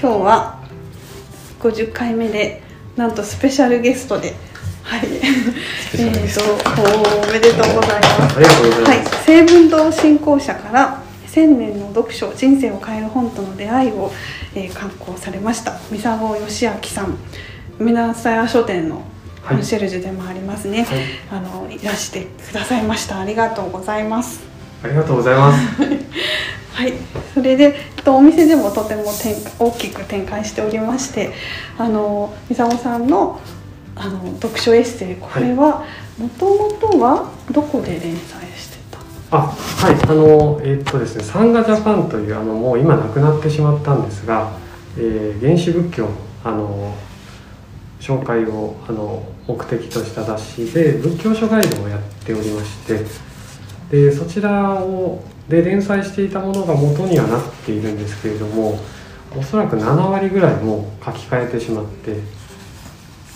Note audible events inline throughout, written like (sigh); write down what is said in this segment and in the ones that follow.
今日は50回目でなんとスペシャルゲストではい。えーとおめでとうございます。ありがとうござはいいます。成文堂信仰者から千年の読書人生を変える本との出会いを、えー、刊行されました。三佐郷義明さん。梅田屋書店のコンシェルジュでもありますね、はい。あのいらしてくださいました。ありがとうございます。ありがとうございます。(laughs) はい、それで、えっと、お店でもとても展大きく展開しておりましてあの三沢さんのあの読書エッセイこれはもともとはどこで連載してた？あ、はい、あの、えーっとですね、サンガジャパンという、あの、もう今なくなってしまったんですが。えー原始仏教の、あの。紹介を、あの、目的とした雑誌で、仏教書ガイドをやっておりまして。で、そちらを、で連載していたものが元にはなっているんですけれども。おそらく7割ぐらいもう書き換えてしまって。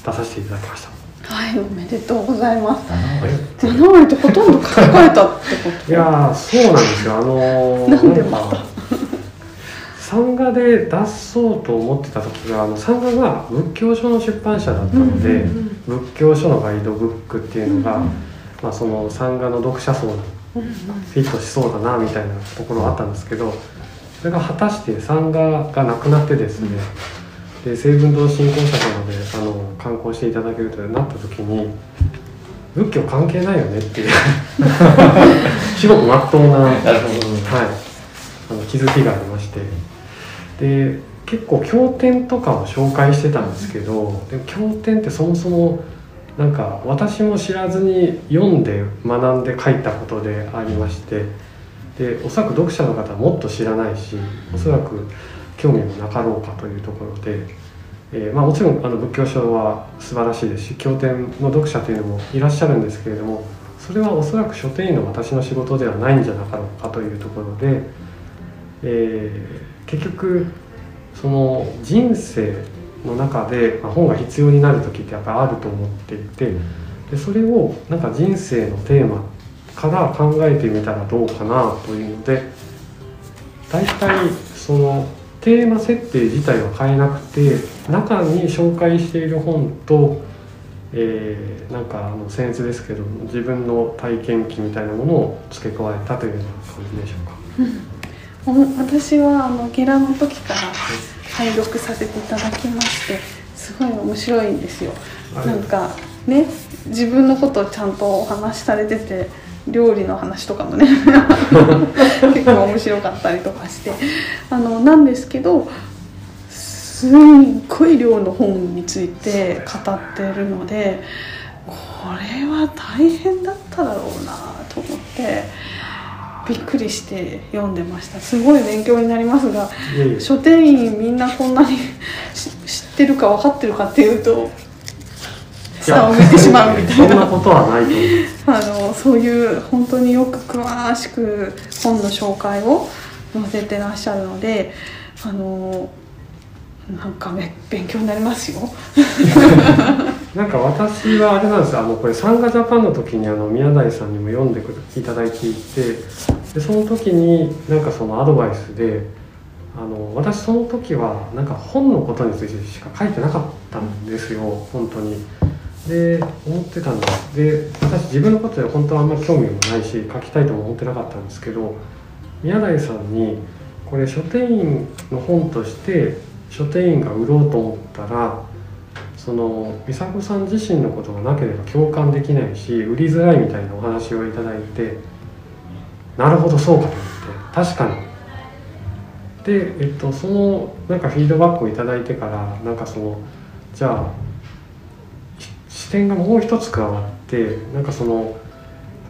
出させていただきました。はいおめでとうございます7割？7割ってほとんど書き換えたってこと？いやーそうなんですよあのー (laughs) なんでまた？か版画で出そうと思ってた時があの版画が仏教書の出版社だったので、うんうんうん仏教書のガイドブックっていうのが、うんうんまあ、その版画の読者層にうんうんフィットしそうだなみたいなところはあったんですけどそれが果たして版画がなくなってですね、で成文堂信仰者様であの観光していただけるとなった時に仏教関係ないよねっていう (laughs) 至極まっとうな、はい、あの気づきがありまして。で結構経典とかを紹介してたんですけどでも経典ってそもそもなんか私も知らずに読んで学んで書いたことでありましてでおそらく読者の方はもっと知らないしおそらく興味もなかろうかというところで、えーまあ、もちろんあの仏教書は素晴らしいですし経典の読者というのもいらっしゃるんですけれどもそれはおそらく書店員の私の仕事ではないんじゃなかろうかというところで、えー結局その人生の中で、まあ、本が必要になる時ってやっぱりあると思っていてでそれをなんか人生のテーマから考えてみたらどうかなというので大体そのテーマ設定自体は変えなくて中に紹介している本と、えーなんかあの僭越ですけど自分の体験記みたいなものを付け加えたというような感じでしょうか。お (laughs) 私はあのゲラの時から拝読させていただきましてすごい面白いんですよ。はい。なんかね自分のことをちゃんとお話しされてて料理の話とかもね (laughs) 結構面白かったりとかして。あのなんですけどすっごい量の本について語ってるのでこれは大変だっただろうなと思ってびっくりして読んでました。すごい勉強になりますが書店員みんなこんなに (laughs) し知ってるか分かってるかっていうと下を向いてしまうみたいそんななことはないと (laughs) あのそういう本当によく詳しく本の紹介を載せてらっしゃるのであのなんかめ勉強になりますよ。(laughs) なんか私はあれなんですあのこれ「サンガジャパン」の時にあの宮台さんにも読んでいただいていてでその時になんかそのアドバイスであの私その時はなんか本のことについてしか書いてなかったんですよ本当に。で思ってたんですで私自分のことで本当はあんまり興味もないし書きたいとも思ってなかったんですけど宮台さんにこれ書店員の本として書店員が売ろうと思ったらその美佐子さん自身のことがなければ共感できないし売りづらいみたいなお話をいただいてなるほどそうかと思って確かに。で、えっと、そのなんかフィードバックをいただいてからなんかそのじゃあ視点がもう一つ加わってなんかその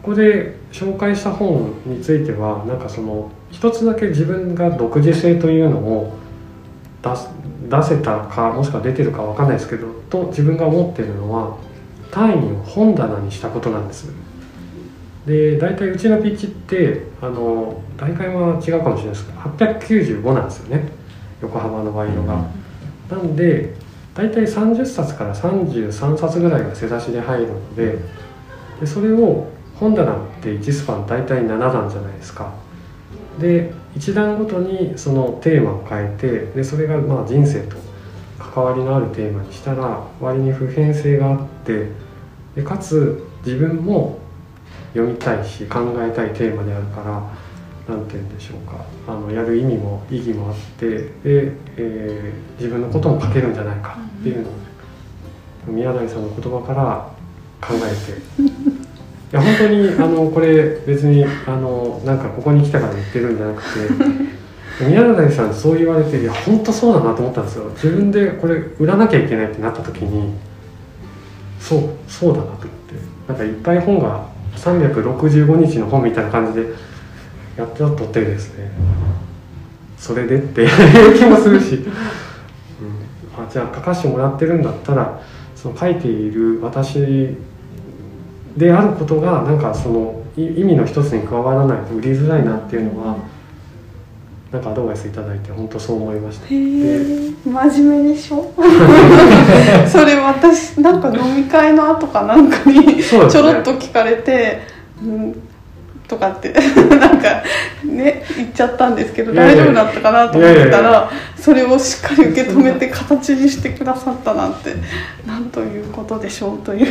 ここで紹介した本についてはなんかその一つだけ自分が独自性というのを出す出せたかもしくは出てるかわかんないですけどと自分が思ってるのは単位を本棚にしたことなんです。で大体うちのピッチってあの大会は違うかもしれないです。けど895なんですよね。横幅の倍のが、なんで大体30冊から33冊ぐらいが背出しで入るのででそれを本棚って1スパン大体7段じゃないですか。で一段ごとにそのテーマを変えてでそれがまあ人生と関わりのあるテーマにしたら割に普遍性があってでかつ自分も読みたいし考えたいテーマであるから何て言うんでしょうかあのやる意味も意義もあってで、えー自分のことも書けるんじゃないかっていうのを、宮台さんの言葉から考えて。いや本当にあのこれ別にあのなんかここに来たから言ってるんじゃなくて (laughs) 宮台さんそう言われていや本当そうだなと思ったんですよ。自分でこれ売らなきゃいけないってなった時にそうそうだなと思って。なんかいっぱい本が365日の本みたいな感じでやってたとてですね。それでって (laughs) 気もするし、うん、あじゃあ書かしてもらってるんだったらその書いている私であることがなんかそのい意味の一つに加わらないと売りづらいなっていうのはなんかアドバイスいただいて本当そう思いました。へでえ真面目でしょ？(laughs) それ私なんか飲み会の後かなんかにちょろっと聞かれて「うん」とかって (laughs) なんかね言っちゃったんですけど大丈夫だったかなと思ってたらそれをしっかり受け止めて形にしてくださったなんてなんということでしょうという。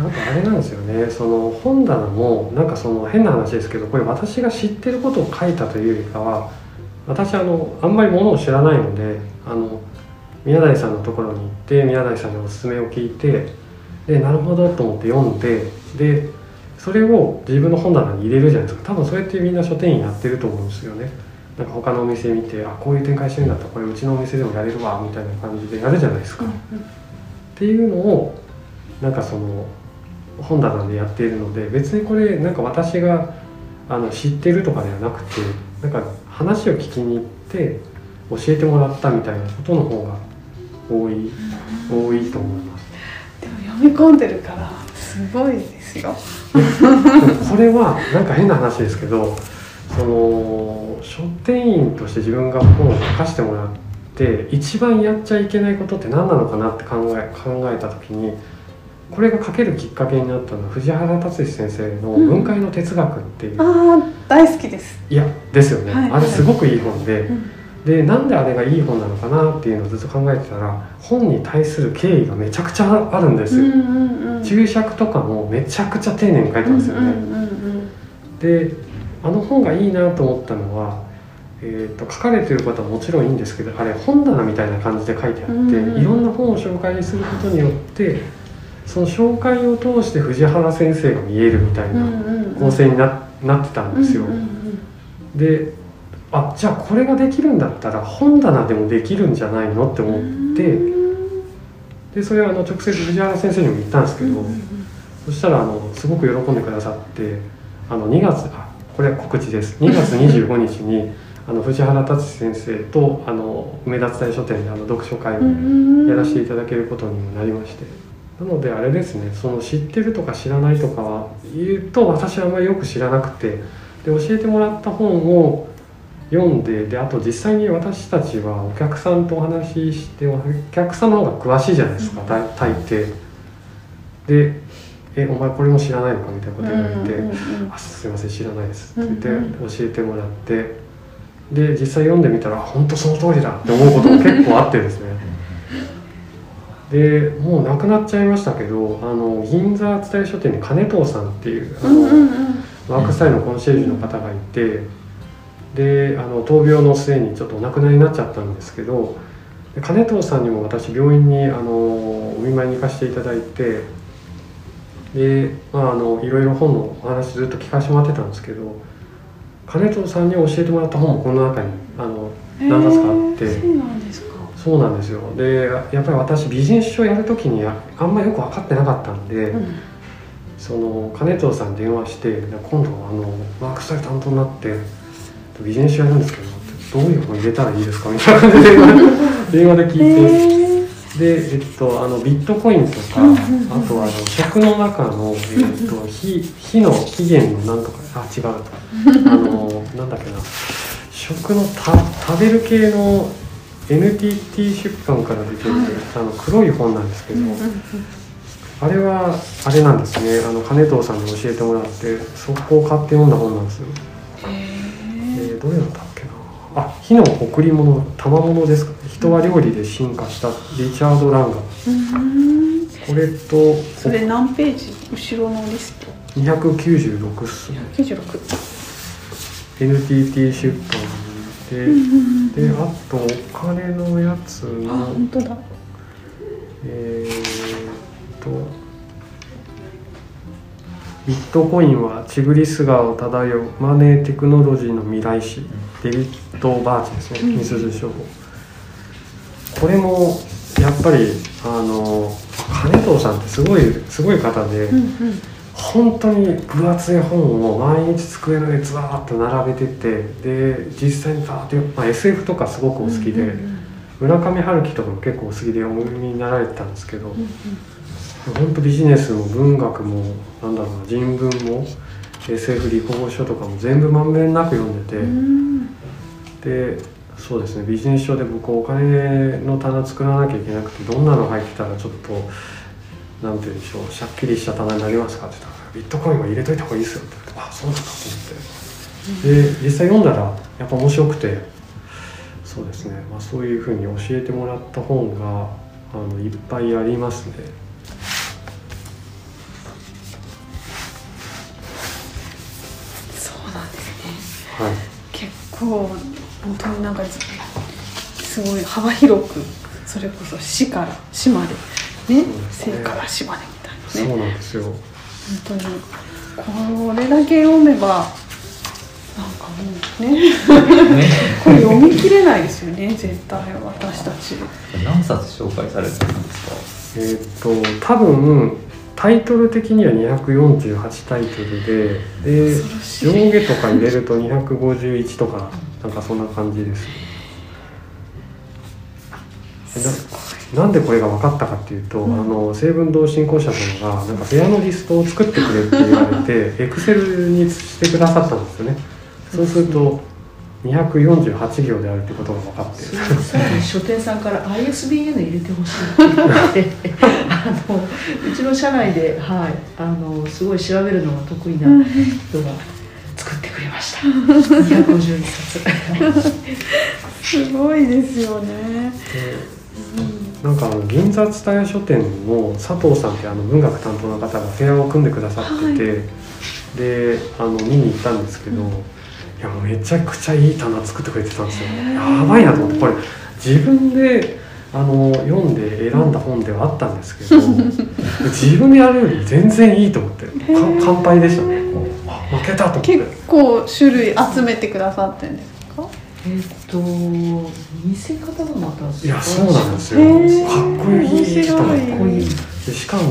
なんかあれなんですよね。その本棚もなんかその変な話ですけどこれ私が知ってることを書いたというよりかは私あのあんまりものを知らないのであの宮台さんのところに行って宮台さんにおすすめを聞いてでなるほどと思って読んででそれを自分の本棚に入れるじゃないですか。多分そうやってみんな書店員やってると思うんですよね。なんか他のお店見てあこういう展開してるんだった。らこれうちのお店でもやれるわみたいな感じでやるじゃないですか。っていうのをなんかその本棚でやっているので別にこれなんか私があの知ってるとかではなくてなんか話を聞きに行って教えてもらったみたいなことの方が多い多いと思います。でも読み込んでるからすごいですよ。これはなんか変な話ですけどその書店員として自分が本を書かせてもらって一番やっちゃいけないことって何なのかなって考え考えた時にこれが書けるきっかけになったのは藤原達史先生の「分解の哲学」っていう、ああ大好きです。いやですよね、はい。あれすごくいい本で、うん。でなんであれがいい本なのかなっていうのをずっと考えてたら本に対する敬意がめちゃくちゃあるんですよ、うんうんうん。注釈とかもめちゃくちゃ丁寧に書いてますよね、うんうんうんであの本がいいなと思ったのは、えー、と書かれてることはもちろんいいんですけどあれ本棚みたいな感じで書いてあって、うんうん。いろんな本を紹介することによってその紹介を通して藤原先生が見えるみたいな構成にな,、なってたんですよ。であじゃあこれができるんだったら本棚でもできるんじゃないのって思ってでそれはあの直接藤原先生にも言ったんですけど、そしたらあのすごく喜んでくださってあの2月あこれは告知です。2月25日に (laughs) あの藤原達史先生とあの梅田伝書店であの読書会をうん。やらせていただけることにもなりましてなのであれですねその知ってるとか知らないとかは言うと私はあんまりよく知らなくてで教えてもらった本を読んでであと実際に私たちはお客さんとお話ししてお客さんの方が詳しいじゃないですか大大抵。で「えお前これも知らないのか?」みたいなこと言われてうんうんうんあすいません知らないです」って言って教えてもらってで実際読んでみたら本当その通りだって思うことも結構あってですねでもうなくなっちゃいましたけどあの銀座伝え書店に金藤さんっていうあの、うんうんうん。ワークスタイルのコンシェルジュの方がいてであの闘病の末にちょっとお亡くなりになっちゃったんですけどで金藤さんにも私病院にあのお見舞いに行かせていただいてで、まあ、あのいろいろ本のお話ずっと聞かせてもらってたんですけど金藤さんに教えてもらった本もこの中にあの何冊かあってそうなんですよ。でやっぱり私ビジネス書やる時にああんまりよく分かってなかったんで。うん。その金藤さんに電話して「今度あのワークスタイル担当になってビジネス書やるんですけどどういう本入れたらいいですか?」みたいな感じで (laughs) 電話で聞いて。へー。で、えっと、あのビットコインとかうんうんうん。あとはあの食の中の、えっと、火火の起源のなんとかあ違うあのなんだっけな。食のた食べる系の NTT 出版から出てる、あの黒い本なんですけど、あれはあれなんですね。あの金藤さんに教えてもらって速攻買って読んだ本なんですよ。へー、どれだったっけな。あ火の贈り物賜物ですかね。人は料理で進化したリチャード・ランガ。うんこれとそれ何ページ？後ろのリスト？296っすね。96 NTT 出版 (laughs) で、うんであとお金のやつあの本当だ。えーっとビットコインはチグリス川を漂うマネーテクノロジーの未来史。デビッド・バーチですね。うん。みすゞ書房これもやっぱりあの金藤さんってすごいすごい方で、うんうん本当に分厚い本を毎日机の上にずらーっと並べててで実際にバーって、まあ、SF とかすごくお好きで、うんうん村上春樹とかも結構お好きでお読みになられてたんですけど、うん本当ビジネスも文学もなんだろうな人文も SF 理工書とかも全部まんべんなく読んでて、うん。でそうですねビジネス書で僕お金の棚作らなきゃいけなくてどんなの入ってたらちょっとなんて言うんでしょうしゃっきりした棚になりますかって言ったらビットコインは入れといた方がいいですよって言ってあそうなんだと思って。で実際読んだらやっぱ面白くてそうですね、まあ、そういうふうに教えてもらった本があのいっぱいありますね。そうなんですね。はい。結構本当になんかすごい幅広くそれこそ死から死までね。そうですね生から死までみたそいうなね。なんですよ。本当にこれだけ読めばなんかもうね。ね。これ読み切れないですよね絶対私たち。何冊紹介されてるんですえーっと多分タイトル的には248タイトルでで上下とか入れると251とかなんかそんな感じですななんでこれが分かったかっていうと、うん。あの成文堂振興者さんがなんか部屋のリストを作ってくれって言われてエクセルにしてくださったんですよね。そうすると248行であるってことが分かって。さらに書店さんから ISBN 入れてほしいって言われて (laughs) あのうちの社内で、はい、あのすごい調べるのが得意な人が作ってくれました。251冊。(laughs) すごいですよねなんかあの銀座蔦屋書店の佐藤さんってあの文学担当の方がフェアを組んでくださってて、であの見に行ったんですけど、い。やもうめちゃくちゃいい棚作ってくれてたんですよ。やばいなと思ってこれ自分であの読んで選んだ本ではあったんですけど (laughs) 自分でやるより全然いいと思ってかー。乾杯でしたね。あ負けたと思って。結構種類集めてくださってるんですか？えっと見せ方がまたい。やそうなんですよ。へー。かっこいい。と思って面白い。こういうでしかもあの、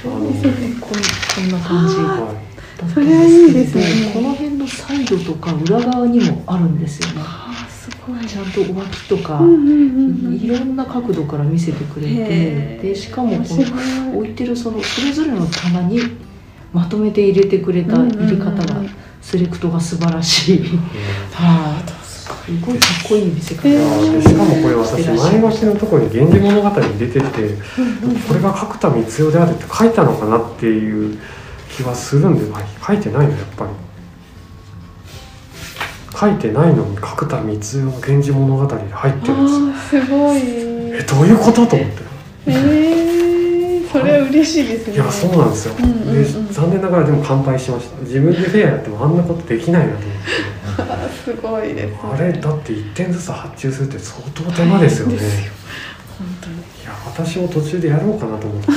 こんな感じ。はい。それはいいですね。この辺のサイドとか裏側にもあるんですよね。すごい。ちゃんとお脇とか、うんうんうんうん。いろんな角度から見せてくれてでしかもこの置いてるそのそれぞれの棚にまとめて入れてくれた入れ方がセレクトが素晴らしい、はいすごいかっこいい見せ方、しかもこれ私前書きのところに「源氏物語」に出ててこれが角田光代であるって書いたのかなっていう気はするんで、まあ、書いてないのやっぱり。書いてないのに角田光代の「源氏物語」で入ってるんですすごい。えどういうことと思って。えー、それは嬉しいですね。いやそうなんですよ、うんうんうん。で残念ながらでも乾杯しました。自分でフェアやってもあんなことできないなと思ってすごいです、ね、あれだって1点ずつ発注するって相当手間ですよね。本当に。いや私も途中でやろうかなと思って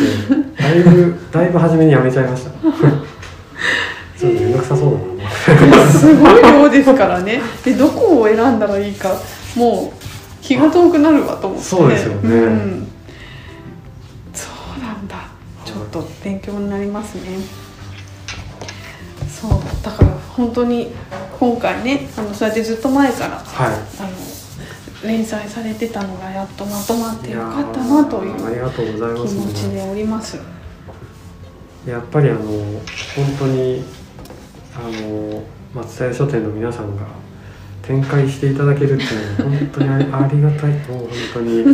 だいぶだいぶ初めにやめちゃいました。(laughs) ちょっと面倒くさそうだな。すごい量ですからね。でどこを選んだらいいかもう気が遠くなるわと思って。そうですよね。ん、そうなんだ。ちょっと勉強になりますねそうだから本当に今回ねあのそうやってずっと前からはい。あの連載されてたのがやっとまとまってよかったなといーありうがとうございま気す持ちでおります。やっぱりあの本当にあの松田屋書店の皆さんが展開していただけるっていうのは本当にあり (laughs) がたいもう本当に。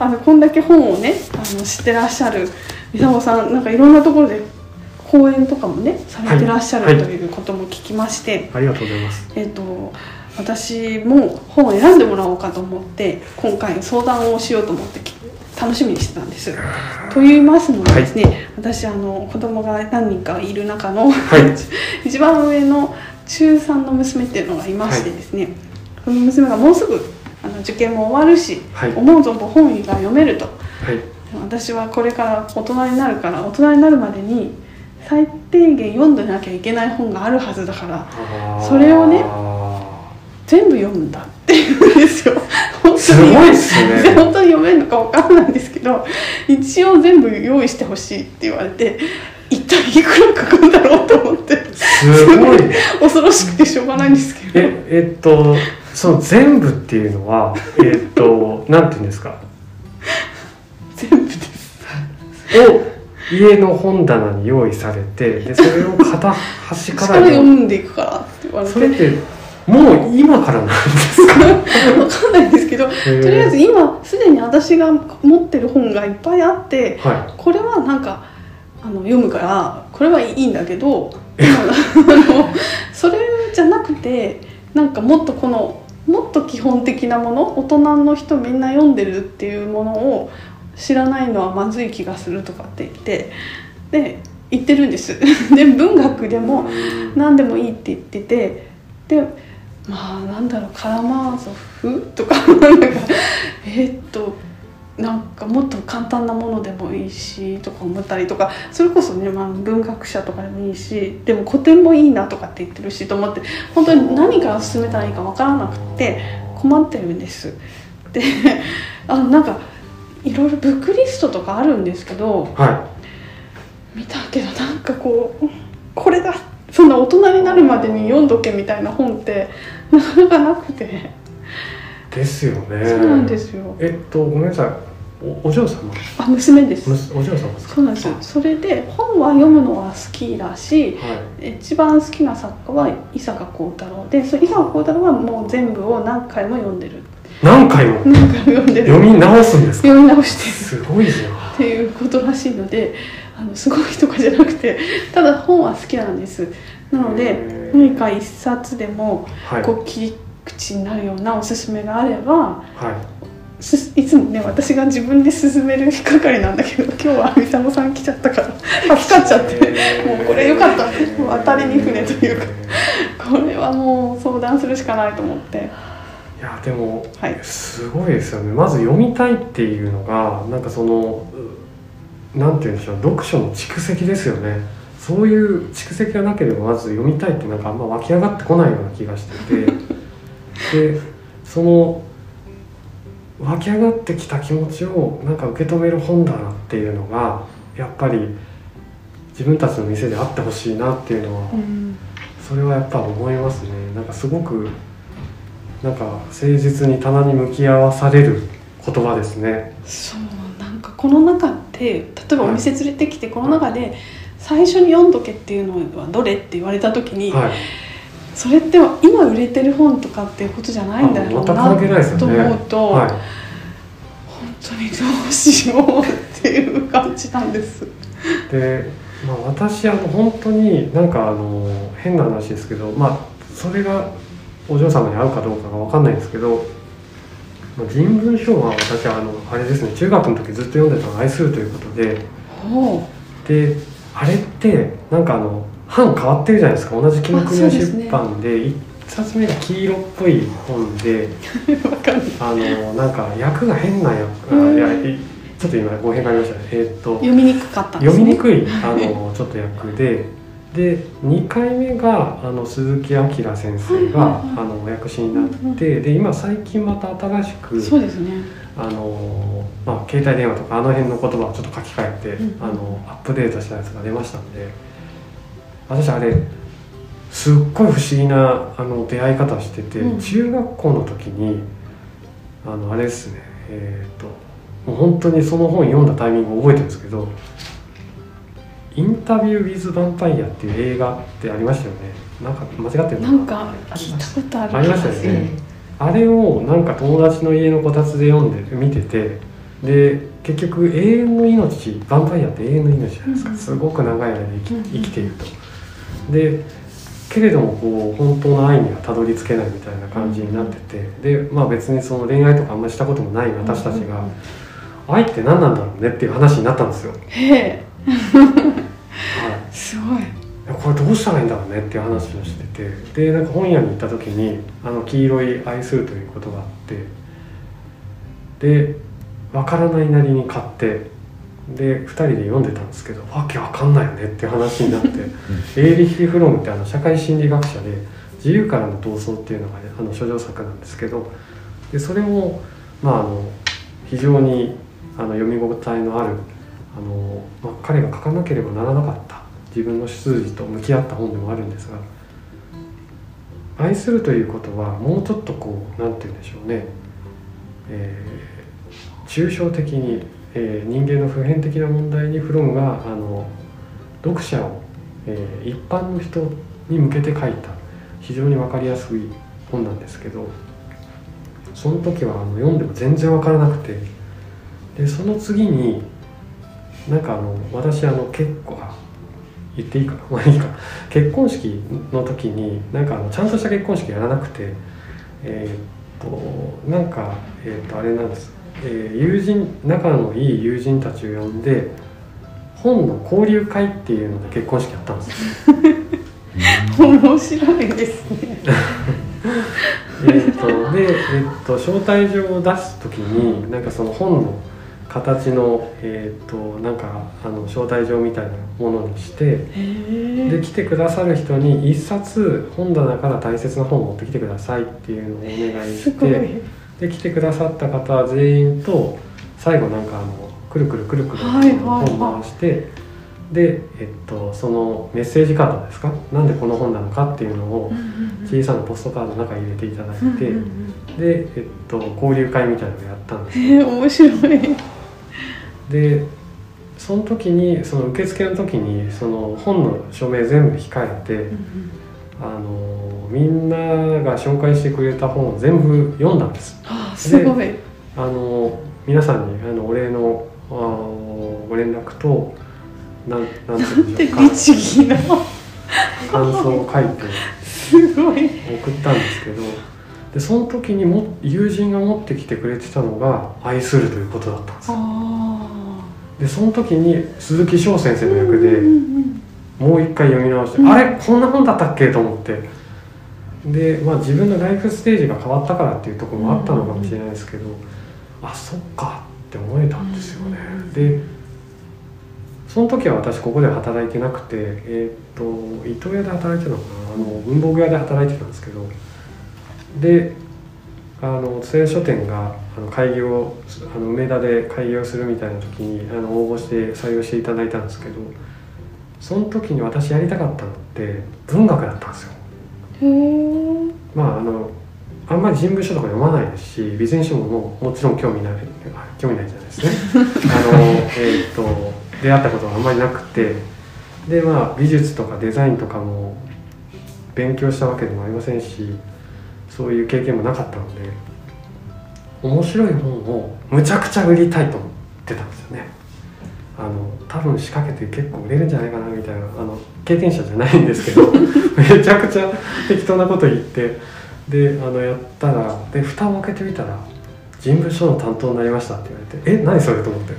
あのこんだけ本をねあの知ってらっしゃる伊佐さんなんかいろんなところで講演とかもねされてらっしゃる、はいということも聞きまして、ありがとうございます。えっ、と私も本を選んでもらおうかと思って今回相談をしようと思ってき楽しみにしてたんです。と言いますのもですね、私あの子供が何人かいる中の、はい。(laughs) 一番上の中3の娘っていうのがいましてですね、その娘がもうすぐあの受験も終わるし、はい。思う存分本が読めると。はい。私はこれから大人になるから大人になるまでに最低限読んでなきゃいけない本があるはずだからそれをね全部読むんだって言うんですよ。(laughs) 本当にすごいっすね。(laughs) 本当に読めるのかわからないんですけど一応全部用意してほしいって言われて一体いくらかかるんだろうと思って。すごい。(laughs) 恐ろしくてしょうがないんですけど。ええっとその全部っていうのはえっとなんていうんですか？全部です。を家の本棚に用意されてでそれを片端か力ら読んでいくからって言われて。それってもう今からなんですか？わかんないんですけどととりあえず今すでに私が持ってる本がいっぱいあってはこれはなんかあの読むからこれはいいんだけどそれじゃなくてなんかもっとこのもっと基本的なもの大人の人みんな読んでるっていうものを知らないのはまずい気がするとかって言ってで言ってるんです。(laughs) で文学でも何でもいいって言っててでまあなんだろうカラマーゾフとか (laughs) なんかえーっとなんかもっと簡単なものでもいいしとか思ったりとかそれこそね、まあ、文学者とかでもいいしでも古典もいいなとかって言ってるしと思って本当に何から進めたらいいか分からなくて困ってるんです。であのなんかいろいろブックリストとかあるんですけどは見たけどなんかこうこれだそんな大人になるまでに読んどけみたいな本ってなかなかなくて、いですよね。そうなんですよ。えっとごめんなさい。おお嬢様？あ娘です。お嬢様ですか？そうなんです。それで本は読むのは好きだしはい。一番好きな作家は伊坂幸太郎。でその伊坂幸太郎はもう全部を何回も読んでる何回も何回も読んでる。読み直すんですか？読み直してる。すごいじゃん。っていうことらしいのであのすごいとかじゃなくてただ本は好きなんです。なので何か一冊でもはい。こう切り口になるようなおすすめがあればはい。すいつもね私が自分で進める係なんだけど今日は三沢さん来ちゃったから助かっちゃってもうこれよかった。もう当たりに船というか。これはもう相談するしかないと思っていやでもはい。すごいですよね。まず読みたいっていうのがなんかそのうなんて言うんでしょう読書の蓄積ですよね。そういう蓄積がなければまず読みたいってなんかあんま湧き上がってこないような気がしてて。(laughs) でその湧き上がってきた気持ちをなんか受け止める本棚っていうのがやっぱり自分たちの店であってほしいなっていうのはうん。それはやっぱ思いますね。なんかすごくなんか誠実に棚に向き合わされる言葉ですね。そうなんかこの中で例えばお店連れてきてこの中で最初に読んどけっていうのはどれって言われた時に、はい。それって今売れてる本とかっていうことじゃないんだろうな関係ないですよとね思うと、はい本当にどうしようっていう感じなんです。で、まあ、私あの本当になんかあの変な話ですけどまあそれがお嬢様に合うかどうかが分かんないんですけどまあ人文書は私あのあれですね中学の時ずっと読んでたのを愛するということで。ほであれってなんかあの版変わってるじゃないですか。同じ紀ノ国屋出版で一冊目が黄色っぽい本で。(laughs) あのなんか役が変な役うん。あいやいちょっと今語弊がありましたね。えーっと読みにくかったんですね。読みにくいあのちょっと役でで2回目があの鈴木明先生が、はいはいあのお役師になって、で今最近また新しくそうですね。あの、まあ、携帯電話とかあの辺の言葉をちょっと書き換えて、うんあのアップデートしたやつが出ましたんで。私あれすっごい不思議なあの出会い方してて、うん。中学校の時にあのあれですねえっ、ともう本当にその本読んだタイミングを覚えてるんですけど「インタビュー・ウィズ・ヴァンパイア」っていう映画ってありましたよね。なんか間違ってるな？んか聞いたことあるありましたよね。えあれをなんか友達の家のこたつで読んで見ててで結局永遠の命ヴァンパイアって永遠の命じゃないですか、うん。すごく長い間生きうん生きていると。でけれどもこう本当の愛にはたどり着けないみたいな感じになっててでまあ別にその恋愛とかあんまりしたこともない私たちが愛って何なんだろうねっていう話になったんですよ。すごい。これどうしたらいいんだろうねっていう話をしてて。でなんか本屋に行った時に「あの黄色い愛する」ということがあって。で分からないなりに買って。で2人で読んでたんですけどわけわかんないよねっていう話になって。エーリヒ・フロムってあの社会心理学者で「自由からの闘争」っていうのが、ね、あの処女作なんですけど。でそれも、まあ、あの非常にあの読み応えのあるあの、まあ、彼が書かなければならなかった自分の出自と向き合った本でもあるんですが愛するということはもうちょっとこうなんて言うんでしょうね、えー抽象的に、えー人間の普遍的な問題にフロムがあの読者を、えー一般の人に向けて書いた非常に分かりやすい本なんですけどその時はあの読んでも全然分からなくてでその次になんかあの私あの結構言っていいかな。まあいいか。結婚式の時になんかあのちゃんとした結婚式やらなくてえーっとなんかえーっとあれなんです、えー友人仲のいい友人たちを呼んで本の交流会っていうので結婚式やったんです。よ面白いですね。(laughs) えーっとで、えーっと招待状を出す時になんかその本の形の、えーっとなんかあの招待状みたいなものにしてで来てくださる人に一冊本棚から大切な本を持ってきてくださいっていうのをお願いしてで来てくださった方は全員と最後なんかあのくるくるくるくる本回してで、えっと、そのメッセージカードですか？なんでこの本なのかっていうのを小さなポストカードの中に入れていただいて、で、えっと、交流会みたいなのをやったん。ですへえ面白いでその時にその受付の時にその本の署名全部控えて、あのみんなが紹介してくれた本を全部読んだんです。あすごい。あの皆さんにあのお礼のあのご連絡となんなんていうか律儀な。感想を書いてすごい。送ったんですけどでその時にも友人が持ってきてくれてたのが「愛する」ということだったんですよ。あでその時に鈴木翔先生の役で、うんうんもう一回読み直して、うん。あれ？こんな本だったっけ？と思って。で、まあ、自分のライフステージが変わったからっていうところもあったのかもしれないですけど、あそっかって思えたんですよね、でその時は私ここで働いてなくてえーっと伊東屋で働いてたのかな？あの文房具屋で働いてたんですけど。であの津屋書店があの開業あの梅田で開業するみたいな時にあの応募して採用していただいたんですけどその時に私やりたかったのって文学だったんですよ。まああのあんまり人文書とか読まないですし備前書もももちろん興味ないあ興味ないじゃないですね (laughs) あのえーっと出会ったことがあんまりなくてでまあ美術とかデザインとかも勉強したわけでもありませんしそういう経験もなかったので面白い本をむちゃくちゃ売りたいと思ってたんですよね。あの多分仕掛けて結構売れるんじゃないかなみたいなあの経験者じゃないんですけど (laughs) めちゃくちゃ適当なこと言ってであのやったらで蓋を開けてみたら「人文書の担当になりました」って言われて「え何それ?」と思って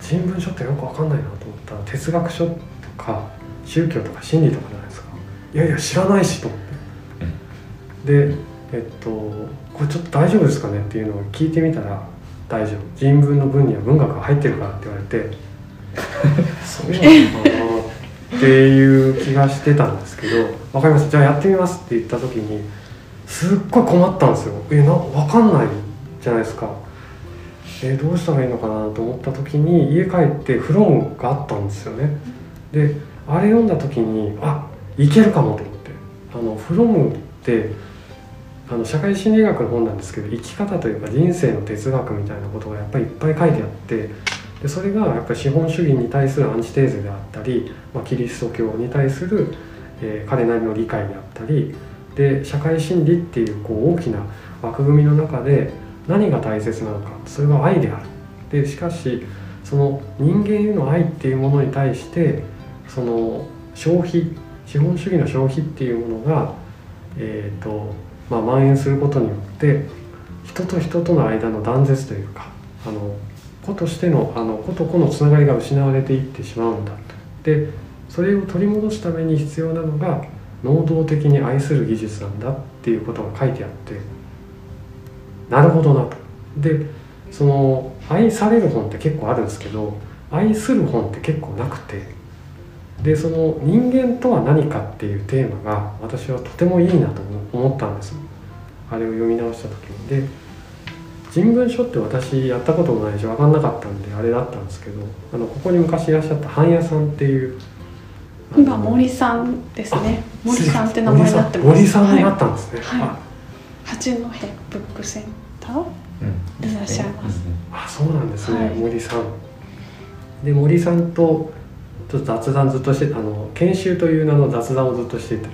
人文書ってよく分かんないなと思ったら哲学書とか宗教とか心理とかじゃないですか。いやいや知らないしと思って。でえっとこれちょっと大丈夫ですかねっていうのを聞いてみたら大丈夫。人文の文には文学が入ってるからって言われて (laughs) そう。なのかなっていう気がしてたんですけど「分かりました。じゃあやってみます」って言った時にすっごい困ったんですよ。えな分かんないじゃないですか。えどうしたらいいのかなと思った時に家帰ってフロムがあったんですよね。であれ読んだ時にあいけるかもと思って。あのフロムってあの社会心理学の本なんですけど生き方というか人生の哲学みたいなことがやっぱりいっぱい書いてあってでそれがやっぱり資本主義に対するアンチテーゼであったり、まあ、キリスト教に対する、えー彼なりの理解であったりで社会心理っていうこう大きな枠組みの中で何が大切なのかそれは愛である。でしかしその人間への愛っていうものに対してその消費資本主義の消費っていうものが、えーとまあ、蔓延することによって人と人との間の断絶というかあの子としてのあの子と子のつながりが失われていってしまうんだでそれを取り戻すために必要なのが能動的に愛する技術なんだっていうことが書いてあってなるほどなと。でその愛される本って結構あるんですけど愛する本って結構なくてでその人間とは何かっていうテーマが私はとてもいいなと思ったんです。あれを読み直した時に。で人文書って私やったこともないし分かんなかったんであれだったんですけどあのここに昔いらっしゃった半屋さんっていう今森さんですね。森さんって名前になってます。森さん。になったんですね、はい。あ。八戸ブックセンターうん。いらっしゃいます。あそうなんですね、はい。森さん。で森さんとちょっと雑談ずっとしてあの研修という名の雑談をずっとしていて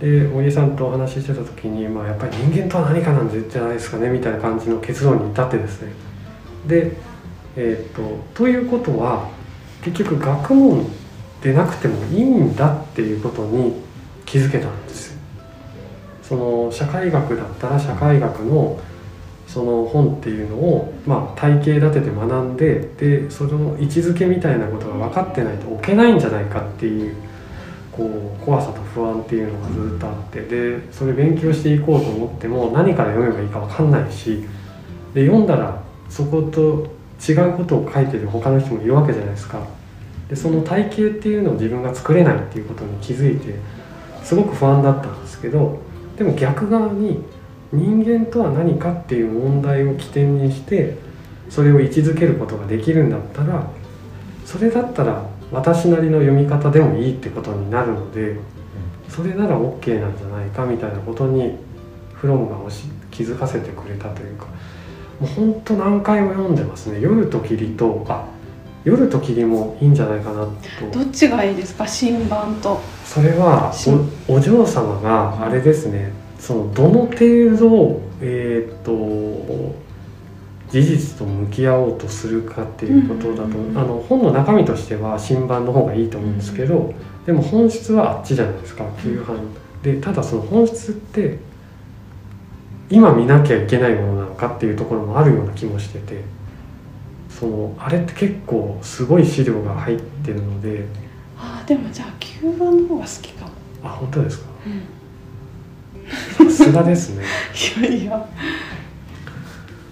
で森さんとお話ししてた時に、まあ、やっぱり人間とは何かなんじゃないですかねみたいな感じの結論に至ってですね。でえーっとということは結局学問でなくてもいいんだっていうことに気づけたんです。よその社会学だったら社会学のその本っていうのを、まあ、体系立てて学んででその位置づけみたいなことが分かってないと置けないんじゃないかっていうこう怖さと不安っていうのがずっとあってでそれ勉強していこうと思っても何から読めばいいか分かんないしで読んだらそこと違うことを書いてる他の人もいるわけじゃないですか。でその体系っていうのを自分が作れないっていうことに気づいてすごく不安だったんですけどでも逆側に人間とは何かっていう問題を起点にしてそれを位置づけることができるんだったらそれだったら私なりの読み方でもいいってことになるのでそれなら OK なんじゃないかみたいなことにフロムが気づかせてくれたというかもうほんと何回も読んでますね「夜と霧と」あ「夜と霧」もいいんじゃないかなと。どっちがいいですか？新版と。それはおお嬢様があれですねそのどの程度えーっと事実と向き合おうとするかっていうことだと、うん。あの本の中身としては新版の方がいいと思うんですけど、でも本質はあっちじゃないですか旧版。でただその本質って今見なきゃいけないものなのかっていうところもあるような気もしててそのあれって結構すごい資料が入ってるので。ああでもじゃあ旧版の方が好きかも、あ本当ですか？うん、さすがですね。いやいや。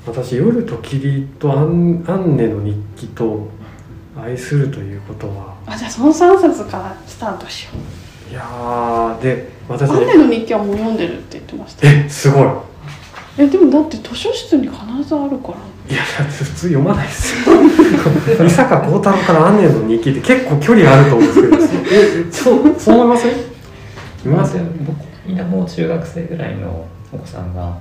私「夜と霧」とアン「アンネの日記」と「愛する」ということは。あじゃあその3冊からスタートしよう。いやーで私アンネの日記はもう読んでるって言ってました。えすごい。えでもだって図書室に必ずあるから。いやだって普通読まないですよ。(laughs) 三坂幸太郎から「アンネの日記」って結構距離あると思うんですけど。えそうそう思いません？読みません僕みん。なもう中学生ぐらいのお子さんが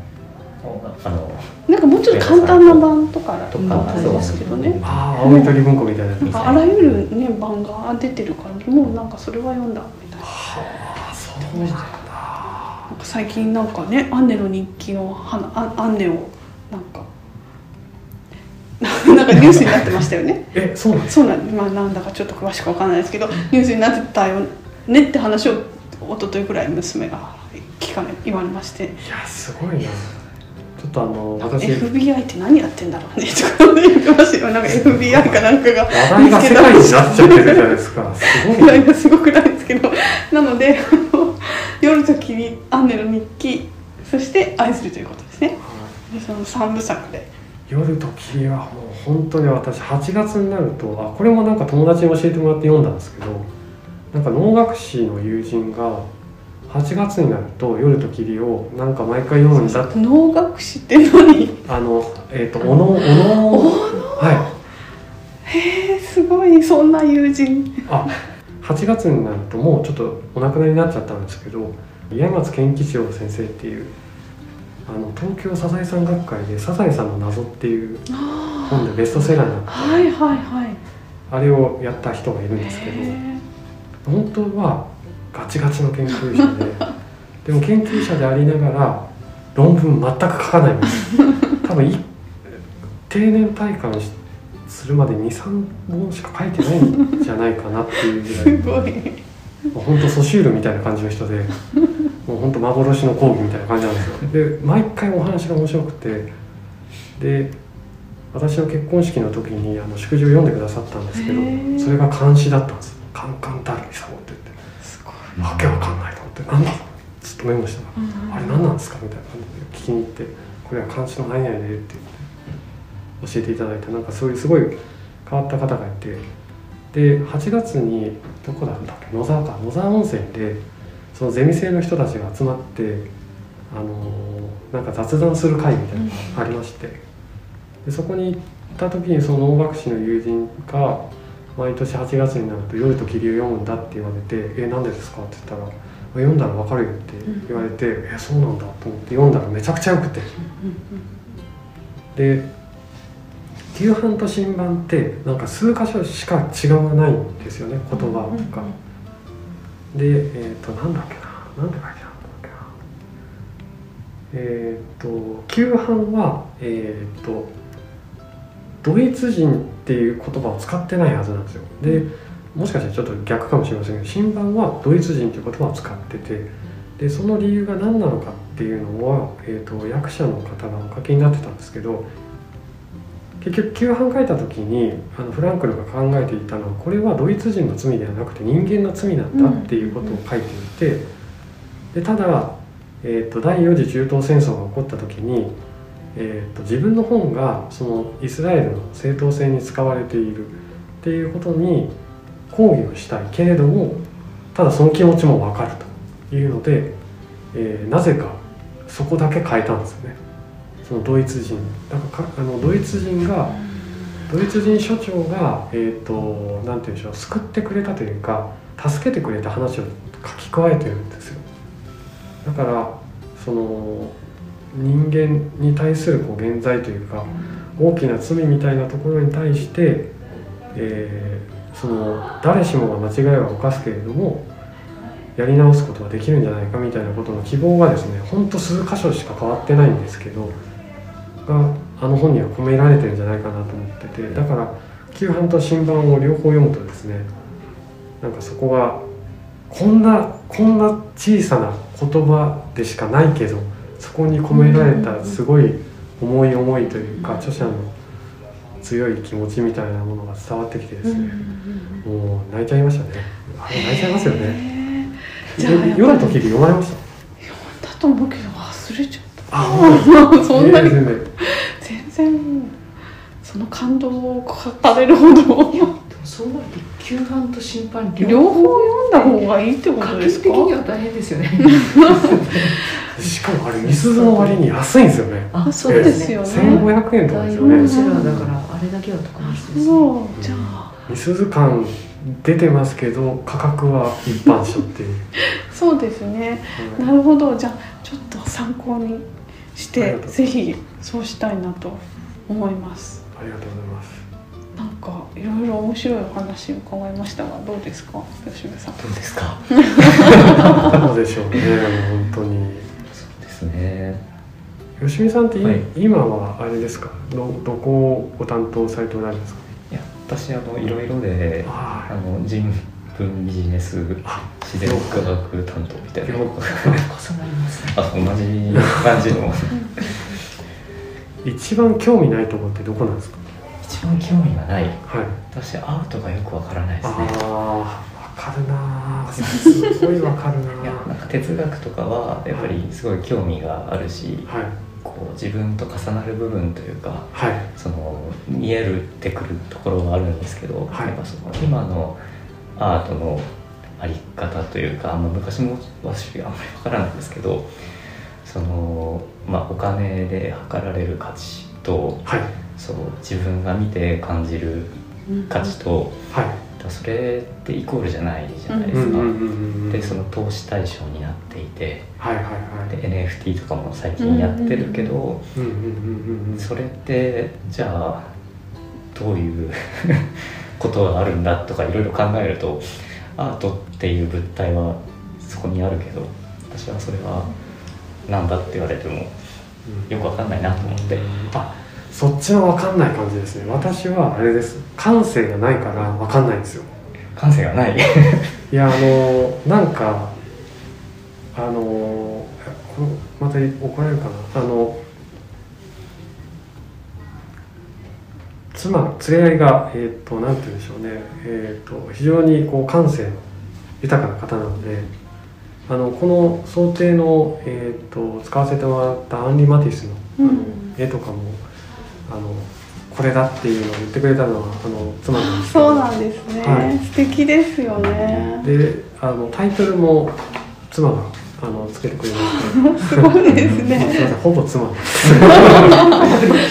あのなんかもうちょっと簡単な版とかとだったんですけどね。ああ青い鳥文庫みたいなやつなんかあらゆるね版が出てるからもうなんかそれは読んだみたいな。あそうなんだ。なんか最近なんかねアンネの日記の花あアンネをなんか (laughs) なんかニュースになってましたよね。えそうなんですそうなんまあなんだかちょっと詳しくわかんないですけどニュースになってたよねって話を一昨日ぐらい娘が聞かれ言われまして。いやすごいな。ちょっとあの私 FBI って何やってんだろうねとか言ってましたよ。なんか FBI かなんかが話題が世界になっちゃってるじゃないですか。すごいな話題がすごくないですけど。(laughs) なのであの夜と霧アンネの日記そして愛するということですね。でその三部作で。夜と霧はもう本当に私8月になるとあこれもなんか友達に教えてもらって読んだんですけどなんか能楽師の友人が8月になると夜と霧をなんか毎回読むんだって能楽師って何？あのえっ、とおのおのはへえすごいそんな友人。いあ8月になるともうちょっとお亡くなりになっちゃったんですけど岩松健吉郎先生っていうあの東京サザエさん学会で「サザエさんの謎」っていうあ本でベストセラーになったはいはいはい。あれをやった人がいるんですけどへ本当はガチガチの研究者で。でも研究者でありながら論文全く書かないんです多分いテ定年退官しするまで23本しか書いてないんじゃないかなっていうぐらい。すごい。もう本当ソシュールみたいな感じの人でもう本当幻の講義みたいな感じなんですよ。で毎回お話が面白くて。で私の結婚式の時にあの祝辞を読んでくださったんですけどそれが漢詩だったんです「カンカンタルにさお」って言ってわけわかんないと思って「なんだ?」ずっとメモしてたらあれ何なんですかみたいな感じで聞きに行ってこれは漢詩の何々でって言って教えていただいてなんかそういうすごい変わった方がいてで8月にどこだったっけ野沢か野沢温泉でそのゼミ生の人たちが集まってあのーなんか雑談する会みたいなのがありましてでそこに行った時にその能楽師の友人が毎年8月になると「夜と霧を読むんだ」って言われて「えなんでですか?」って言ったら「読んだらわかるよ」って言われて「えそうなんだ」と思って読んだらめちゃくちゃ良くてで旧版と新版ってなんか数箇所しか違わないんですよね言葉が。でえっ、となんだっけななんて書いてあるんだっけなえっ、と旧版はえっ、とドイツ人っていう言葉を使ってないはずなんですよ。でもしかしたらちょっと逆かもしれませんけど新版はドイツ人っていう言葉を使っててでその理由が何なのかっていうのは、えー、と役者の方がお書きになってたんですけど結局旧版書いた時にあのフランクルが考えていたのはこれはドイツ人の罪ではなくて人間の罪なんだっていうことを書いていてでただ、えー、と第4次中東戦争が起こった時に、えー、と自分の本がそのイスラエルの正当性に使われているっていうことに抗議をしたい。けれどもただその気持ちも分かるというので、えーなぜかそこだけ変えたんですよね。そのドイツ人。だからかあのドイツ人がドイツ人所長がえっ、となんて言うんでしょう救ってくれたというか助けてくれた話を書き加えてるんですよ。だからその人間に対するこう現在というか大きな罪みたいなところに対して、えーその誰しもが間違いは犯すけれどもやり直すことができるんじゃないかみたいなことの希望がですねほんと数箇所しか変わってないんですけどがあの本には込められてるんじゃないかなと思っててだから旧版と新版を両方読むとですねなんかそこがこんなこんな小さな言葉でしかないけどそこに込められたすごい重い思いというか著者の強い気持ちみたいなものが伝わってきてですねもう泣いちゃいましたね。泣いちゃいますよね。夜の時で読まれました。だと思うけど忘れちゃっあ (laughs) 本当たそんなに。えー全然その感動を語れるほどそうなると旧版と新版両方読んだ方がいいってこと家ですか？計的には大変ですよね。(laughs) しかもあれみすずの割に安いんですよね。あそうですよね。1500円とかですよね。だからあれだけは特別ですね。そう。じゃあみすず感出てますけど価格は一般書っていう、そうですね。はいなるほど。じゃあちょっと参考にしてぜひそうしたいなと思います。ありがとうございますかいろいろ面白いお話を伺いましたがどうですか吉部さん？どうですか？(laughs) どうでしょうね本当に。そうですね。吉見さんってい、はい。今はあれですか？どどこをご担当されておられるんですか？いや私あのいろいろでああの人文ビジネスあ自然科学担当みたいな。了重なりますね。あ同じ感じの。(laughs) 一番興味ないところってどこなんですか？一番興味がない。はい。私アートがよくわからないですね。ああわかるなー。(laughs) すごいわかるないやなんか哲学とかはやっぱりすごい興味があるしはい。こう自分と重なる部分というかはい。その見えるってくるところがあるんですけど、はい。やっぱその今のアートのあり方というか、まあ、昔も私あんまりわからないんですけどその、まあ、お金で測られる価値とはいそう自分が見て感じる価値と、はい。だそれってイコールじゃないじゃないですか。うんうんうんうんでその投資対象になっていてはいはいはい。で NFT とかも最近やってるけど、うんうんうんうんそれってじゃあどういう (laughs) ことがあるんだとかいろいろ考えるとアートっていう物体はそこにあるけど私はそれは何だって言われてもよくわかんないなと思ってあそっちの分かんない感じですね。私はあれです。感性がないから分かんないんですよ。感性がない。(laughs) いやあのなんかあのこれまた怒られるかな。あの妻連れ合いがえっ、となんて言うんでしょうね。えっ、と非常にこう感性の豊かな方なのであのこの想定の、えー、と使わせてもらったアンリ・マティスの、うん。絵とかもあのこれだっていうのを言ってくれたのはあの妻なんですそうなんですね、はい。素敵ですよね。であのタイトルも妻があのつけてくれまして。(laughs) すごいです (laughs) すいまねせんほぼ妻 (laughs)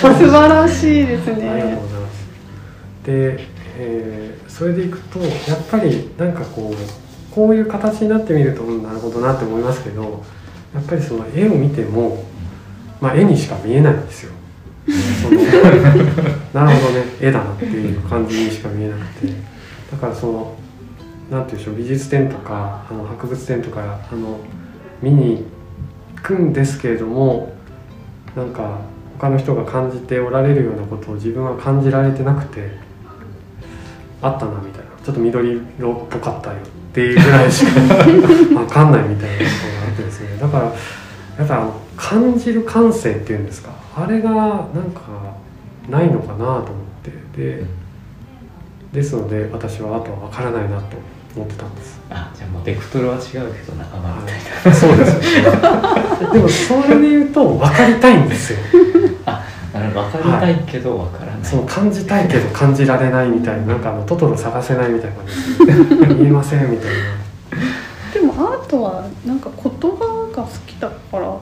素晴らしいですありがとうございねます。で、えーそれでいくとやっぱりなんかこうこういう形になってみると、うん、なるほどなって思いますけどやっぱりその絵を見ても、まあ、絵にしか見えないんですよその (laughs) なるほどね。絵だなっていう感じにしか見えなくて。だからそのなんていうんでしょう美術展とかあの博物展とかあの見に行くんですけれどもなんか他の人が感じておられるようなことを自分は感じられてなくてあったなみたいな。ちょっと緑色っぽかったよっていうぐらいしか (laughs) 分かんないみたいなことがあってですね。だからやっぱ感じる感性っていうんですかあれがなんかないのかなと思って。でですので私はあとは分からないなと思ってたんです。あじゃあもうベクトルは違うけど仲間みたいはい、そうですよね。でもそれで言うと分かりたいんですよ。ななるほど。分かりたいけど分からない、その感じたいけど感じられないみたいな。なんかあのトトロ探せないみたいな感じです見えませんみたいでもアートはなんか言葉が好きだから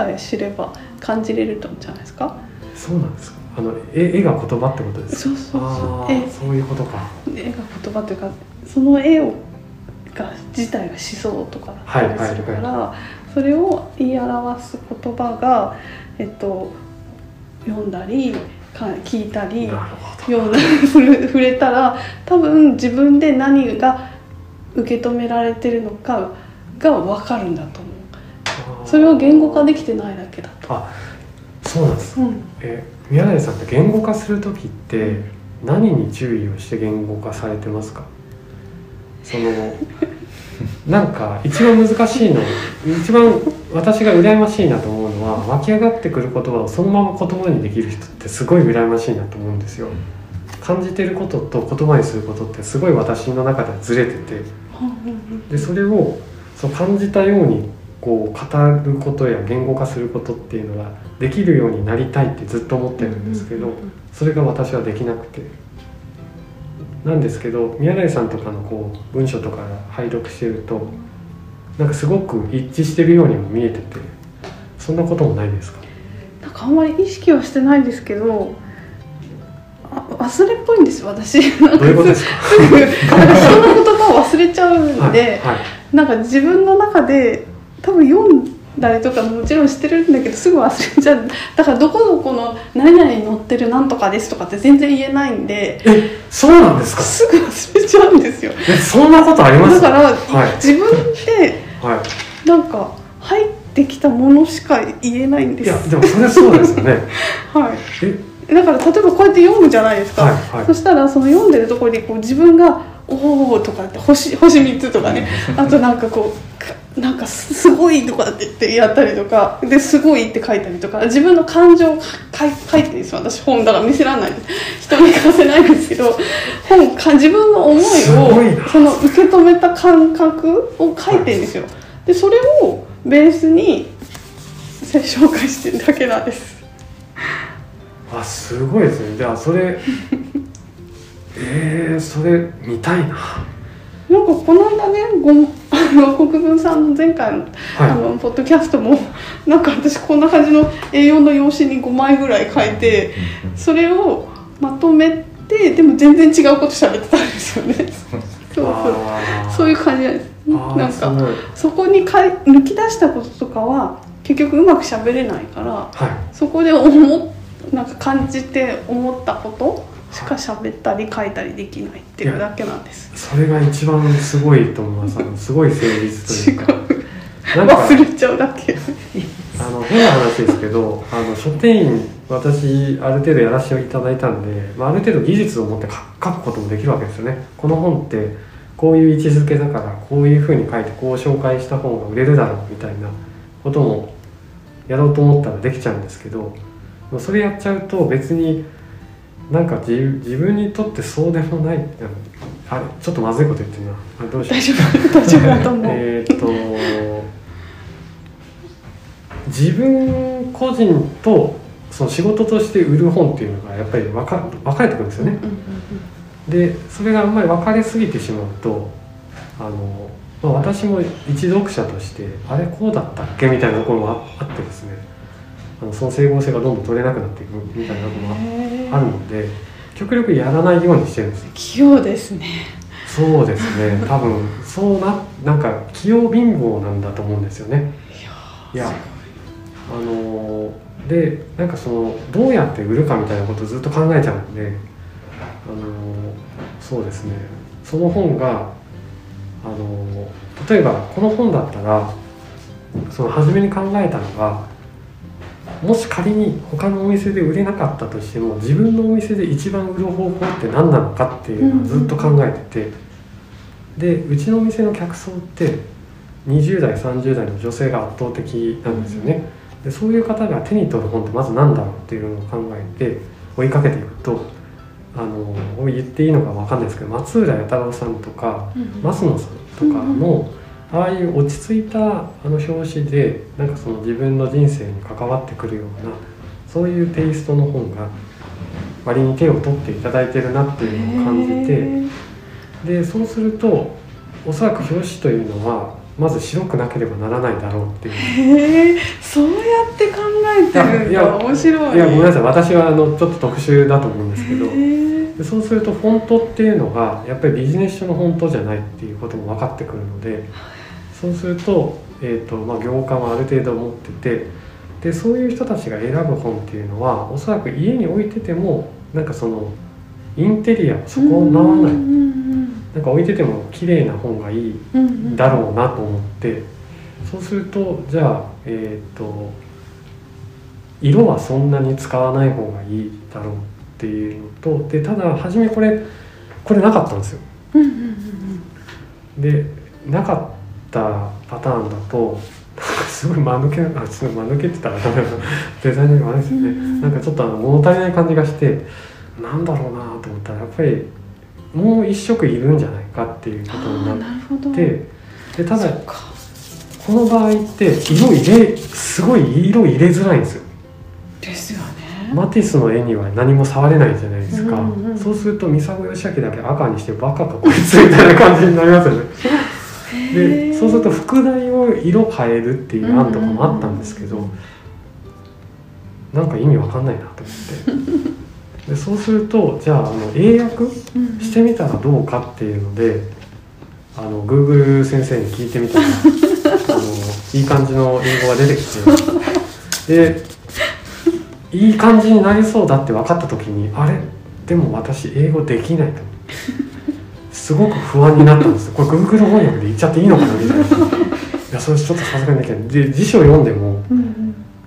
さえ知れば感じれるとじゃないですか？なそうなんですか。あの絵絵が言葉ってことですか？そうそうあそうそういうことか。絵が言葉というかその絵をが自体が思想とかだったりするから、それを言い表す言葉が、えっと、読んだりか聞いたりなるほ読んだり触れたら多分自分で何が受け止められてるのかが分かるんだと思それを言語化できてないだけだと。あそうなんです。うん。え宮台さんって言語化する時って何に注意をして言語化されてますか？その (laughs) なんか一番難しいの一番私が羨ましいなと思うのは湧き上がってくる言葉をそのまま言葉にできる人ってすごい羨ましいなと思うんですよ。感じてることと言葉にすることってすごい私の中ではずれてて。でそれをそう感じたようにこう語ることや言語化することっていうのができるようになりたいってずっと思ってるんですけどそれが私はできなくて。なんですけど宮台さんとかのこう文章とか拝読してるとなんかすごく一致してるようにも見えててそんなこともないですか？なんかあんまり意識はしてないんですけどあ忘れっぽいんですよ私。どういうことですか？すぐなんか人の言葉を忘れちゃうんで、はい、はい。なんか自分の中で多分読んだりとかもちろんしてるんだけどすぐ忘れちゃうだからどこどこの何々に載ってるなんとかですとかって全然言えないんで。えそうなんですか？すぐ忘れちゃうんですよ。えそんなことあります？だから、はい。自分ではいなんか入ってきたものしか言えないんです。いやでもそれそうですよね。(laughs) はい。え？だから例えばこうやって読むじゃないですか、はいはい。そしたらその読んでるところでこう自分が「おお」とかって星星3つとかね。(laughs) あとなんかこうかなんかすすごいとかって言ってやったりとかですごいって書いたりとか自分の感情を書い書いてるんですよ。私本だから見せられない。人に書かせないんですけど本か自分の思いをその受け止めた感覚を書いてるんですよ。でそれをベースに紹介してるだけなんです。あすごいですね。じゃあそれえー、それ見たいな。はなんかこの間ねご (laughs) あの国分さんの前回の,、あい。のポッドキャストも (laughs) なんか私こんな感じの A4 の用紙に5枚ぐらい書いてそれをまとめてでも全然違うこと喋ってたんですよね。(laughs) そうそう。そういう感じなんです。なんかそこにかい抜き出したこととかは結局うまく喋れないからはい。そこで思っなんか感じて思ったことしか喋ったり書いたりできないっていうだけなんです。それが一番すごいと思いますすごい誠実というか。なんか忘れちゃうだけあの変な話ですけどあの書店員私ある程度やらせていただいたんで、まあ、ある程度技術を持って書書くこともできるわけですよね。この本ってこういう位置づけだからこういうふうに書いてこう紹介した本が売れるだろうみたいなこともやろうと思ったらできちゃうんですけどそれやっちゃうと別になんか自自分にとってそうでもないあれちょっとまずいこと言ってるな。あどうしよう。大丈夫。大丈夫だと思う、(laughs) えーっと自分個人とその仕事として売る本っていうのがやっぱり分か分かれてくるんですよね。でそれがあんまり分かれすぎてしまうとあの、まあ、私も一読者としてあれこうだったっけ？みたいなところもああってですね。あのその整合性がどんどん取れなくなっていくみたいなところがへーあるので極力やらないようにしてるんですよ。器用ですね。そうですね。多分そうななんか器用貧乏なんだと思うんですよね。いやあのーでなんかそのどうやって売るかみたいなことをずっと考えちゃうんであのーそうですね。その本があのー例えばこの本だったらその初めに考えたのがもし仮に他のお店で売れなかったとしても自分のお店で一番売る方法って何なのかっていうのをずっと考えてて、でうちのお店の客層って20代30代の女性が圧倒的なんですよね、でそういう方が手に取る本ってまず何だろうっていうのを考えて追いかけていくとあの言っていいのか分かんないですけど松浦弥太郎さんとか増野さんとかの、ああいう落ち着いたあの表紙でなんかその自分の人生に関わってくるようなそういうテイストの本が割に手を取っていただいてるなっていうのを感じてでそうするとおそらく表紙というのはまず白くなければならないだろうっていう。そうやって考えてるんだ。面白い。いやごめんなさい。私はあのちょっと特殊だと思うんですけど。そうするとフォントっていうのがやっぱりビジネス書のフォントじゃないっていうことも分かってくるのでそうすると,、えーとまあ、業界はある程度持っててでそういう人たちが選ぶ本っていうのはおそらく家に置いててもなんかそのインテリアをそこをなわない。なんか置いてても綺麗な本がいいだろうなと思ってそうするとじゃあえっ、と色はそんなに使わない方がいいだろうっていうのとでただ初めこれこれなかったんですよ。うんうんうんでなかったパターンだとなんかすごい間抜けあすごい間抜けって言ったらダメだな。(laughs) デザインが悪いですよね、うん。なんかちょっとあの物足りない感じがしてなんだろうなと思ったらやっぱりもう一色いるんじゃないかっていうことになってでただこの場合って色入れすごい色入れづらいんですよ。ですよね。マティスの絵には何も触れないじゃないですか、うんうんそうすると三迫義明だけ赤にしてバカかこいつみたいな感じになりますよねでそうすると副題を色変えるっていう案とかもあったんですけど、なんか意味わかんないなと思って。(laughs) でそうするとじゃああの英訳してみたらどうかっていうのであの Google 先生に聞いてみたら (laughs) あのいい感じの英語が出てきて。でいい感じになりそうだって分かった時にあれ？でも私英語できないとすごく不安になったんですよ。これ Google 翻訳で言っちゃっていいのかなみたいな。(laughs) いやそれちょっとさすがにできないで辞書を読んでも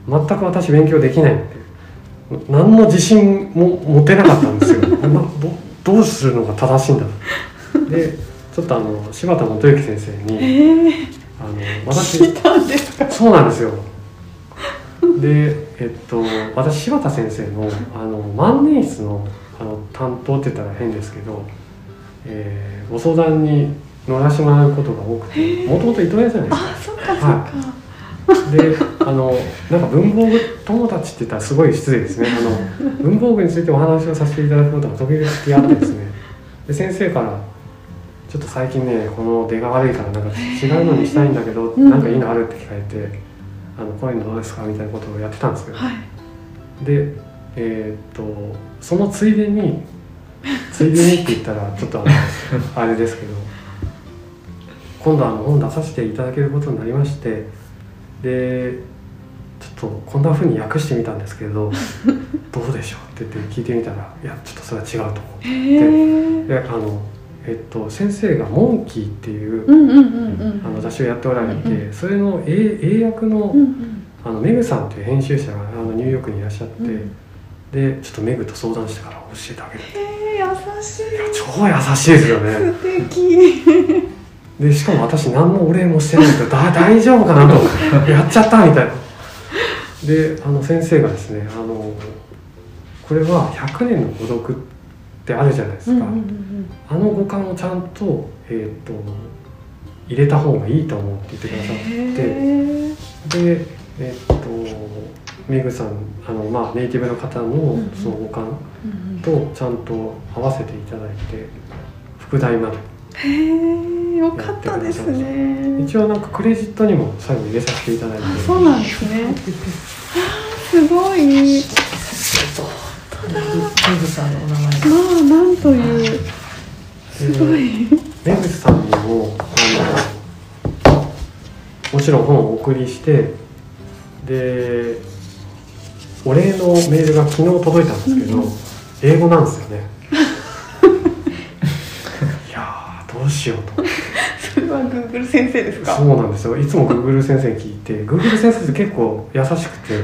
全く私勉強できないので何の自信も持てなかったんですよ。な (laughs) どどうするのが正しいんだろう。でちょっとあの柴田元幸先生にええあの私そうなんですよ。でえっと私柴田先生のあの万年筆のあの担当って言ったら変ですけど、えーご相談に乗らせてもらうことが多くてもともと糸屋じゃないです。かあそっかそっか、であのなんか文房具友達って言ったらすごい失礼ですね。あの文房具についてお話をさせていただくことが時々あってですね。で先生から「ちょっと最近ねこの出が悪いからなんか違うのにしたいんだけど、うん。なんかいいのある?」って聞かれて「あのこういうのどうですか?」みたいなことをやってたんですけど、はい。でえーっとそのついでについでにって言ったらちょっとあれですけど今度あの本出させていただけることになりましてでちょっとこんなふうに訳してみたんですけどどうでしょうって言って聞いてみたらいやちょっとそれは違うと思うへえであのえっと先生が「モンキー」っていう、雑誌をやっておられて、うんそれの英英訳の,、あのメグさんっていう編集者があのニューヨークにいらっしゃって、うんでちょっとメグと相談してから教えてあげる。えー、優しい。いや超優しいですよね。素敵。でしかも私何もお礼もしてないけどだ大丈夫かなとやっちゃったみたいな。であの先生がですねあのこれは100年の孤独ってあるじゃないですか、うんうんうんあの五感をちゃんと,、えー、と入れた方がいいと思うって言ってくださって。でえっ、とメグさんあの、まあ、ネイティブの方のんその五感うんとちゃんと合わせていただいて副題まで。へえよかったですね。一応なんかクレジットにも最後入れさせていただいて。あそうなんですね。すごい。メグさんのお名前まあなんという。すごい。メグさんにもあのもちろん本をお送りしてでお礼のメールが昨日届いたんですけど、うん。うん英語なんですよね。(laughs) いやーどうしようと。それは Google 先生ですか？そうなんですよ。いつも Google 先生に聞いて Google 先生って結構優しくて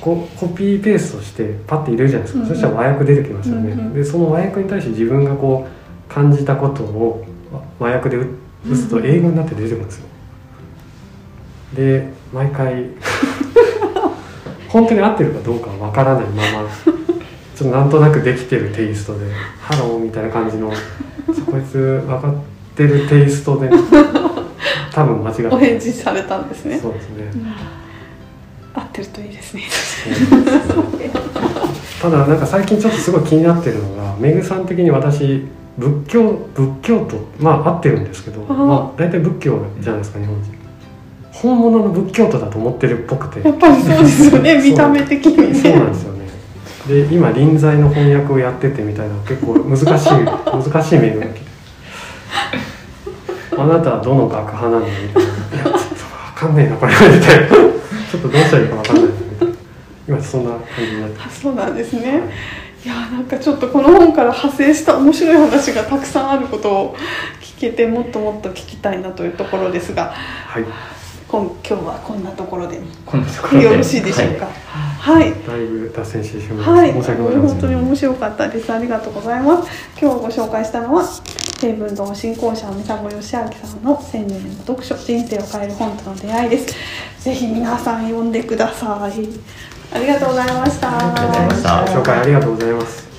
こコピーペーストしてパッて入れるじゃないですか、うん。うんそしたら和訳出てきますよね、うんうんでその和訳に対して自分がこう感じたことを和和訳で打打つと英語になって出てくるんですよ。で毎回本当に合ってるかどうかはわからないまま (laughs) ちょっとなんとなくできてるテイストで「ハロー」みたいな感じのこいつ分かってるテイストで (laughs) 多分間違ってお返事されたんですね。そうですね、合ってるといいですね。ただなんか最近ちょっとすごい気になってるのがメグさん的に私仏教仏教とまあ合ってるんですけどまあ、大体仏教じゃないですか日本人本物の仏教徒だと思ってるっぽくて。やっぱりそうですよね。見た目的にそうなんねですよね。で今臨在の翻訳をやっててみたいな結構難しい (laughs) 難しいメールが来て「あなたはどの学派なの?」みたいな「いやちょっと分かんねえなこれ」みたいな。ちょっとどうしたらいいか分かんないみたいな今そんな感じになってます。あそうなんですね。いやなんかちょっとこの本から派生した面白い話がたくさんあることを聞けてもっともっと聞きたいなというところですがはい今今日はこんなところでこんなところでよろしいでしょうか？はい、だいぶ脱線してしまいました、はい、本当に面白かったです。ありがとうございます。今日ご紹介したのは、成文堂新校舎三佐義明さんの千年の読書、人生を変える本との出会いです。ぜひ皆さん読んでください。ありがとうございました。ありがとうございましたご紹介ありがとうございます